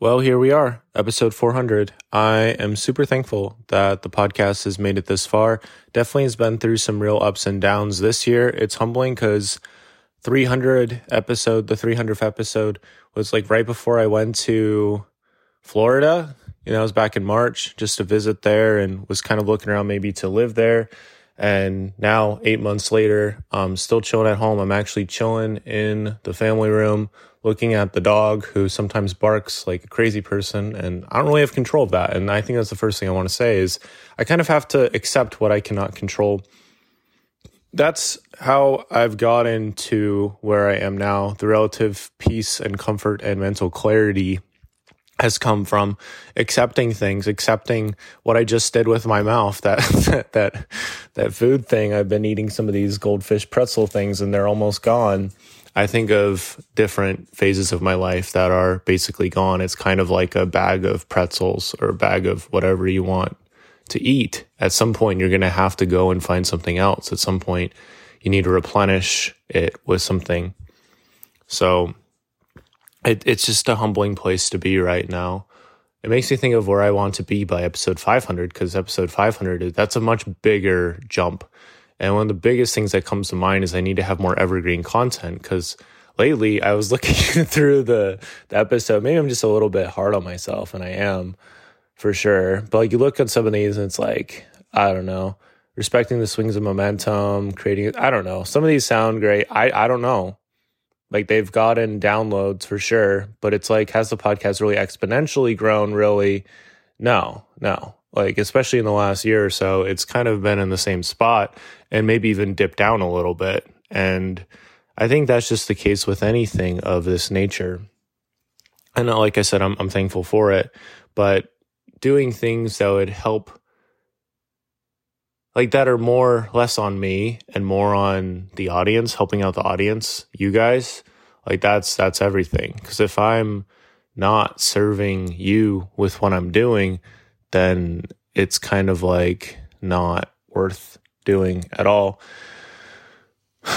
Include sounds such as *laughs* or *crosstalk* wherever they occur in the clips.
Well, here we are, episode 400. I am super thankful that the podcast has made it this far. Definitely has been through some real ups and downs this year. It's humbling because 300 episode, the 300th episode was like right before I went to Florida. You know, I was back in March just to visit there and was kind of looking around maybe to live there. And now, eight months later, I'm still chilling at home. I'm actually chilling in the family room, looking at the dog who sometimes barks like a crazy person. And I don't really have control of that. And I think that's the first thing I want to say is I kind of have to accept what I cannot control. That's how I've gotten to where I am now. The relative peace and comfort and mental clarity has come from accepting things, accepting what I just did with my mouth. That that *laughs* that that food thing. I've been eating some of these goldfish pretzel things, and they're almost gone. I think of different phases of my life that are basically gone. It's kind of like a bag of pretzels or a bag of whatever you want to eat. At some point, you're going to have to go and find something else. At some point, you need to replenish it with something. So it, it's just a humbling place to be right now. It makes me think of where I want to be by episode 500 because episode 500 that's a much bigger jump. And one of the biggest things that comes to mind is I need to have more evergreen content because lately I was *laughs* looking through the, the episode. Maybe I'm just a little bit hard on myself, and I am for sure. But like you look at some of these and it's like, I don't know, respecting the swings of momentum, creating, I don't know. Some of these sound great. I, I don't know. Like they've gotten downloads for sure, but it's like, has the podcast really exponentially grown? Really? No, no. Like, especially in the last year or so, it's kind of been in the same spot and maybe even dip down a little bit. And I think that's just the case with anything of this nature. And like I said, I'm, I'm thankful for it, but doing things that would help like that are more less on me and more on the audience helping out the audience you guys like that's that's everything because if i'm not serving you with what i'm doing then it's kind of like not worth doing at all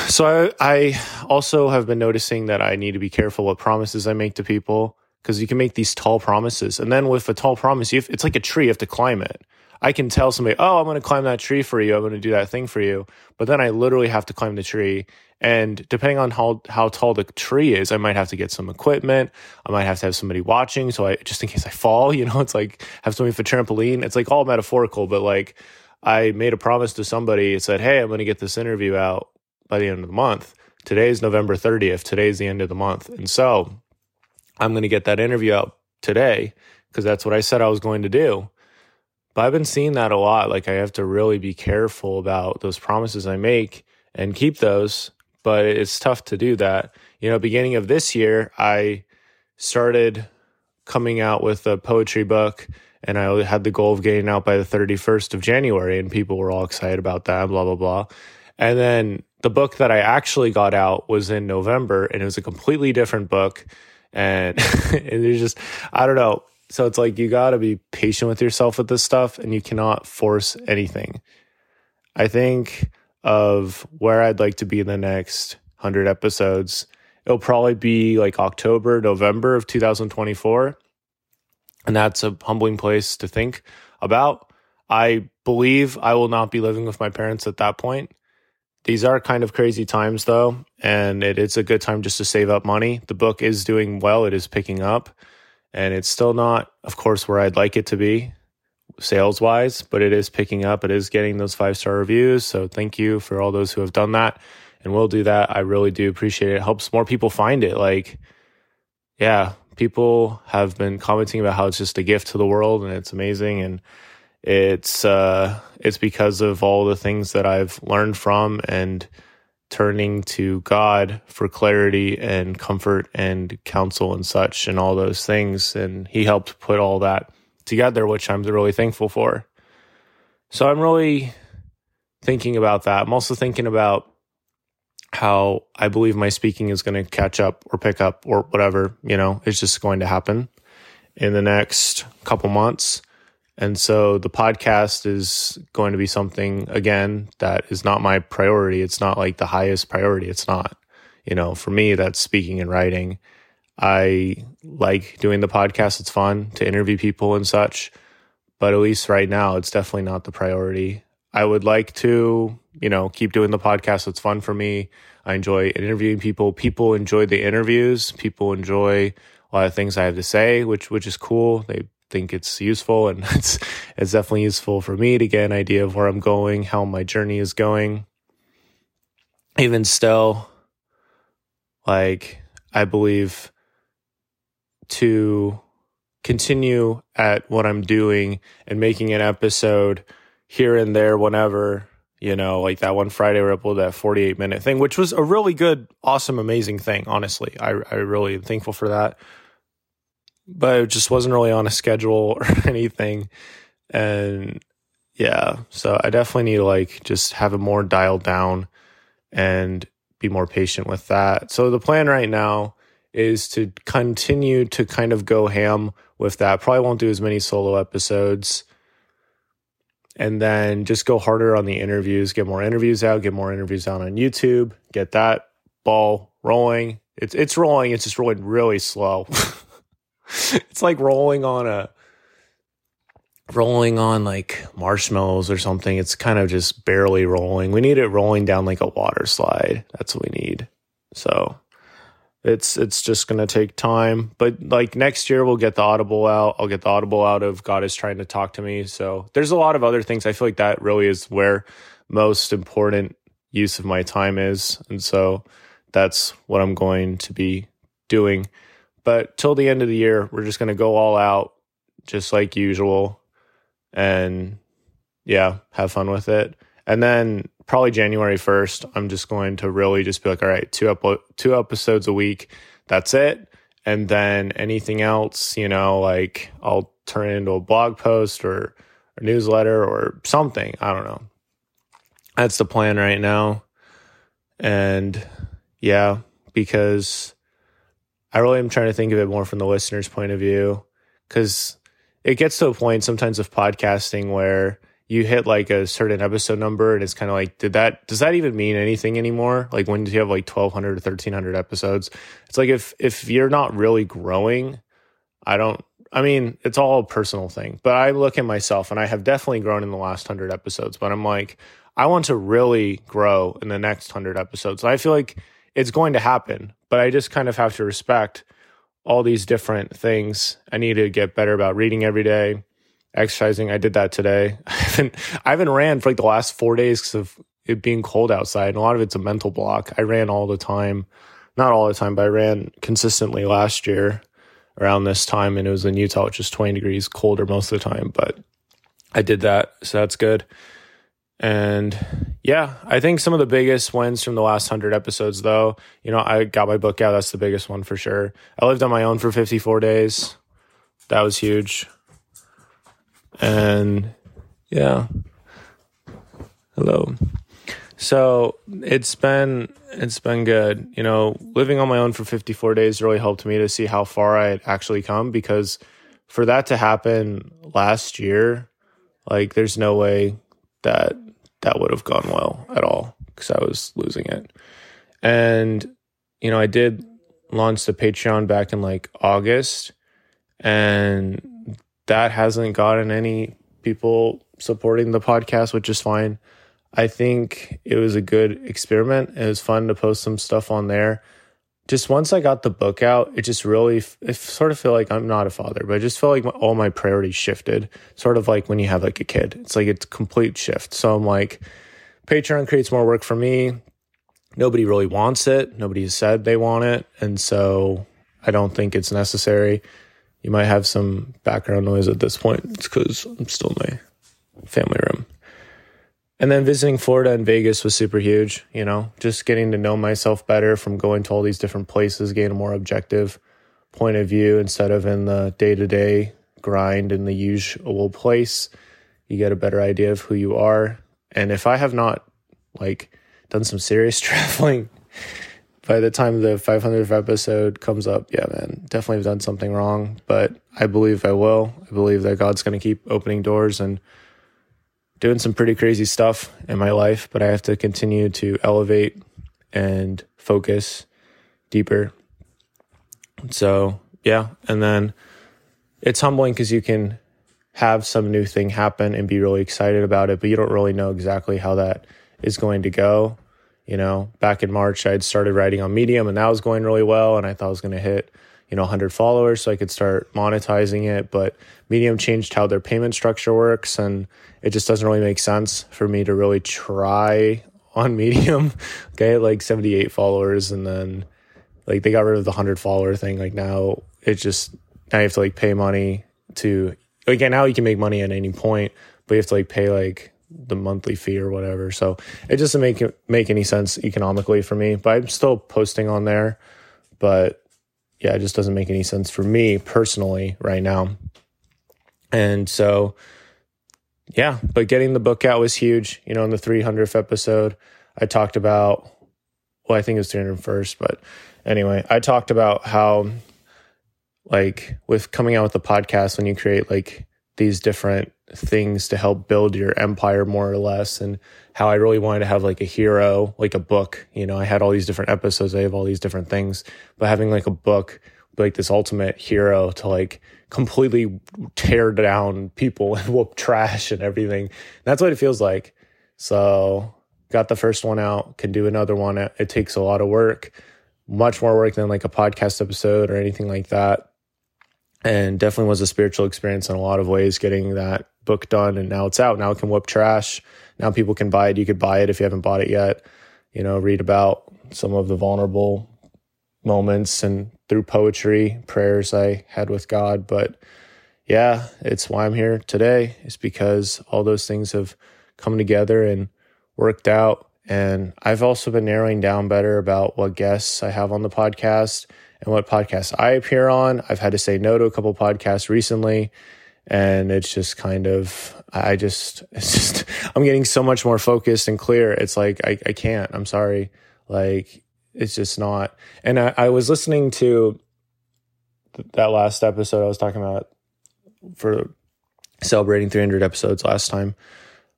so I, I also have been noticing that i need to be careful what promises i make to people because you can make these tall promises and then with a tall promise have, it's like a tree you have to climb it I can tell somebody, oh, I'm going to climb that tree for you. I'm going to do that thing for you. But then I literally have to climb the tree. And depending on how, how tall the tree is, I might have to get some equipment. I might have to have somebody watching. So I, just in case I fall, *laughs* you know, it's like have somebody for trampoline. It's like all metaphorical, but like I made a promise to somebody. It said, Hey, I'm going to get this interview out by the end of the month. Today's November 30th. Today's the end of the month. And so I'm going to get that interview out today because that's what I said I was going to do. But I've been seeing that a lot. Like I have to really be careful about those promises I make and keep those. But it's tough to do that. You know, beginning of this year, I started coming out with a poetry book and I had the goal of getting out by the 31st of January and people were all excited about that, blah, blah, blah. And then the book that I actually got out was in November and it was a completely different book. And, *laughs* and it's just, I don't know. So it's like you got to be patient with yourself with this stuff and you cannot force anything. I think of where I'd like to be in the next 100 episodes. It'll probably be like October, November of 2024. And that's a humbling place to think about. I believe I will not be living with my parents at that point. These are kind of crazy times though, and it is a good time just to save up money. The book is doing well, it is picking up and it's still not, of course, where I'd like it to be sales wise, but it is picking up. It is getting those five star reviews. So thank you for all those who have done that and will do that. I really do appreciate it. It helps more people find it. Like, yeah, people have been commenting about how it's just a gift to the world and it's amazing. And it's, uh, it's because of all the things that I've learned from and, turning to God for clarity and comfort and counsel and such and all those things. And He helped put all that together, which I'm really thankful for. So I'm really thinking about that. I'm also thinking about how I believe my speaking is going to catch up or pick up or whatever, you know, it's just going to happen in the next couple months. And so the podcast is going to be something, again, that is not my priority. It's not like the highest priority. It's not, you know, for me, that's speaking and writing. I like doing the podcast. It's fun to interview people and such. But at least right now, it's definitely not the priority. I would like to, you know, keep doing the podcast. It's fun for me. I enjoy interviewing people. People enjoy the interviews. People enjoy a lot of things I have to say, which which is cool. They think it's useful and *laughs* it's it's definitely useful for me to get an idea of where I'm going, how my journey is going. Even still, like I believe to continue at what I'm doing and making an episode here and there whenever, you know, like that one Friday we uploaded that 48 minute thing, which was a really good, awesome, amazing thing. Honestly, I, I really am thankful for that. But it just wasn't really on a schedule *laughs* or anything. And yeah, so I definitely need to like just have it more dialed down and be more patient with that. So the plan right now is to continue to kind of go ham with that. Probably won't do as many solo episodes. And then just go harder on the interviews, get more interviews out, get more interviews out on YouTube, get that ball rolling. It's it's rolling, it's just rolling really slow. *laughs* it's like rolling on a rolling on like marshmallows or something. It's kind of just barely rolling. We need it rolling down like a water slide. That's what we need. So it's it's just gonna take time. But like next year we'll get the audible out. I'll get the audible out of God is trying to talk to me. So there's a lot of other things. I feel like that really is where most important use of my time is. And so that's what I'm going to be doing. But till the end of the year, we're just gonna go all out, just like usual. And yeah, have fun with it. And then probably January 1st, I'm just going to really just be like, all right, two two episodes a week. That's it. And then anything else, you know, like I'll turn it into a blog post or a newsletter or something. I don't know. That's the plan right now. And yeah, because I really am trying to think of it more from the listener's point of view. Cause it gets to a point sometimes of podcasting where you hit like a certain episode number and it's kind of like did that does that even mean anything anymore? Like when do you have like 1200 or 1300 episodes? It's like if if you're not really growing i don't i mean it's all a personal thing but i look at myself and i have definitely grown in the last 100 episodes but i'm like i want to really grow in the next 100 episodes. I feel like it's going to happen but i just kind of have to respect all these different things. I need to get better about reading every day exercising. I did that today. *laughs* I haven't I haven't ran for like the last four days because of it being cold outside. And a lot of it's a mental block. I ran all the time, not all the time, but I ran consistently last year around this time, and it was in Utah, which is 20 degrees colder most of the time. But I did that, so that's good. And yeah, I think some of the biggest wins from the last 100 episodes, though, you know, I got my book out. That's the biggest one for sure. I lived on my own for 54 days. That was huge. And yeah. Hello. So it's been it's been good. You know, living on my own for 54 days really helped me to see how far I had actually come because for that to happen last year, like there's no way that that would have gone well at all because I was losing it. And you know, I did launch the Patreon back in like August and that hasn't gotten any people supporting the podcast, which is fine. I think it was a good experiment. It was fun to post some stuff on there. Just once I got the book out, it just really, it sort of feel like I'm not a father, but I just felt like my, all my priorities shifted. Sort of like when you have like a kid, it's like it's a complete shift. So I'm like, Patreon creates more work for me. Nobody really wants it. Nobody has said they want it. And so I don't think it's necessary. You might have some background noise at this point. It's because I'm still in my family room. And then visiting Florida and Vegas was super huge, you know, just getting to know myself better from going to all these different places, gain a more objective point of view instead of in the day to day grind in the usual place. You get a better idea of who you are. And if I have not like done some serious *laughs* traveling by the time the 500th episode comes up, yeah, man, definitely have done something wrong, but I believe I will. I believe that God's going to keep opening doors and doing some pretty crazy stuff in my life, but I have to continue to elevate and focus deeper. So, yeah. And then it's humbling because you can have some new thing happen and be really excited about it, but you don't really know exactly how that is going to go. You know, back in March, I had started writing on Medium and that was going really well. And I thought I was going to hit, you know, 100 followers so I could start monetizing it. But Medium changed how their payment structure works. And it just doesn't really make sense for me to really try *laughs* on Medium. *laughs* okay, like 78 followers. And then like they got rid of the 100 follower thing. Like now it just, now you have to like pay money to, again, now you can make money at any point, but you have to like pay like the monthly fee or whatever. So it doesn't make make any sense economically for me. But I'm still posting on there. But yeah, it just doesn't make any sense for me personally right now. And so yeah, but getting the book out was huge. You know, in the 300th episode, I talked about well, I think it was 301st, but anyway, I talked about how like with coming out with the podcast when you create like these different things to help build your empire more or less and how I really wanted to have like a hero, like a book. You know, I had all these different episodes, I have all these different things, but having like a book, like this ultimate hero to like completely tear down people *laughs* and whoop trash and everything. That's what it feels like. So, got the first one out, can do another one. It takes a lot of work, much more work than like a podcast episode or anything like that and definitely was a spiritual experience in a lot of ways getting that book done and now it's out. Now it can whoop trash. Now people can buy it. You could buy it if you haven't bought it yet. You know read about some of the vulnerable moments and through poetry prayers i had with god. But yeah it's why i'm here today. Is because all those things have come together and worked out. And i've also been narrowing down better about what guests i have on the podcast and what podcasts I appear on. I've had to say no to a couple podcasts recently. And it's just kind of, I just, *laughs* it's just, I'm getting so much more focused and clear. It's like, I, I can't, I'm sorry. Like, it's just not. And I, I was listening to th- that last episode I was talking about for celebrating 300 episodes last time,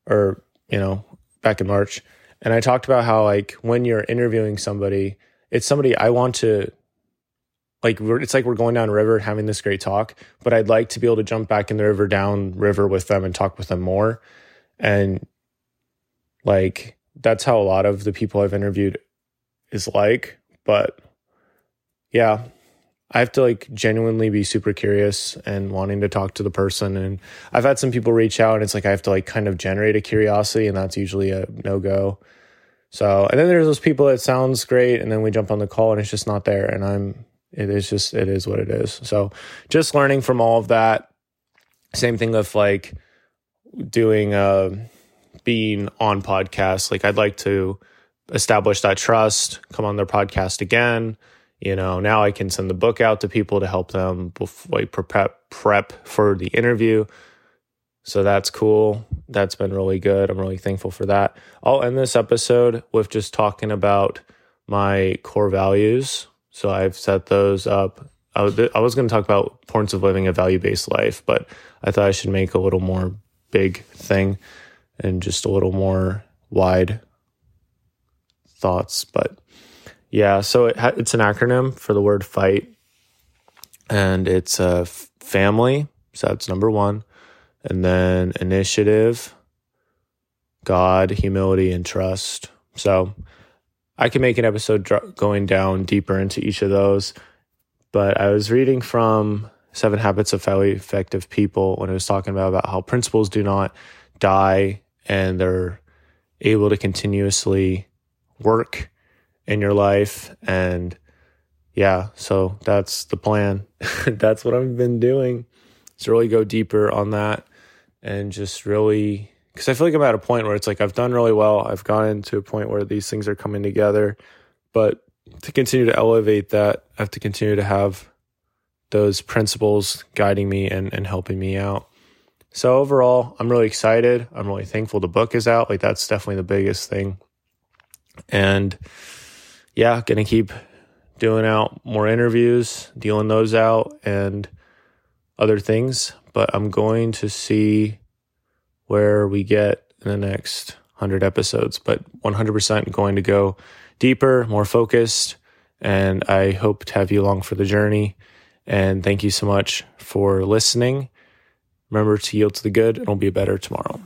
or, you know, back in March. And I talked about how, like, when you're interviewing somebody, it's somebody I want to like it's like we're going down river having this great talk but i'd like to be able to jump back in the river down river with them and talk with them more. And like that's how a lot of the people i've interviewed is like but yeah i have to like genuinely be super curious and wanting to talk to the person. And i've had some people reach out and it's like i have to like kind of generate a curiosity and that's usually a no-go. So and then there's those people that sounds great and then we jump on the call and it's just not there and i'm it is just it is what it is. So just learning from all of that same thing with like doing uh being on podcasts. Like i'd like to establish that trust come on their podcast again. You know now i can send the book out to people to help them before, like prep prep for the interview. So that's cool. That's been really good. I'm really thankful for that. I'll end this episode with just talking about my core values so I've set those up. I was, going to talk about points of living a value based life, but I thought I should make a little more big thing and just a little more wide thoughts. But yeah, so it ha- it's an acronym for the word fight, and it's a f- family. So that's number one, and then initiative, God, humility, and trust. So I can make an episode dr- going down deeper into each of those. But I was reading from Seven Habits of Highly Effective People when it was talking about, about how principles do not die and they're able to continuously work in your life. And yeah, so that's the plan. *laughs* that's what I've been doing. To really go deeper on that and just really because I feel like I'm at a point where it's like I've done really well. I've gotten to a point where these things are coming together, but to continue to elevate that, I have to continue to have those principles guiding me and, and helping me out. So overall, I'm really excited. I'm really thankful the book is out. Like that's definitely the biggest thing. And yeah, gonna keep doing out more interviews, dealing those out and other things. But I'm going to see where we get in the next 100 episodes, but 100% going to go deeper, more focused, And I hope to have you along for the journey. And thank you so much for listening. Remember to yield to the good, and it'll be better tomorrow.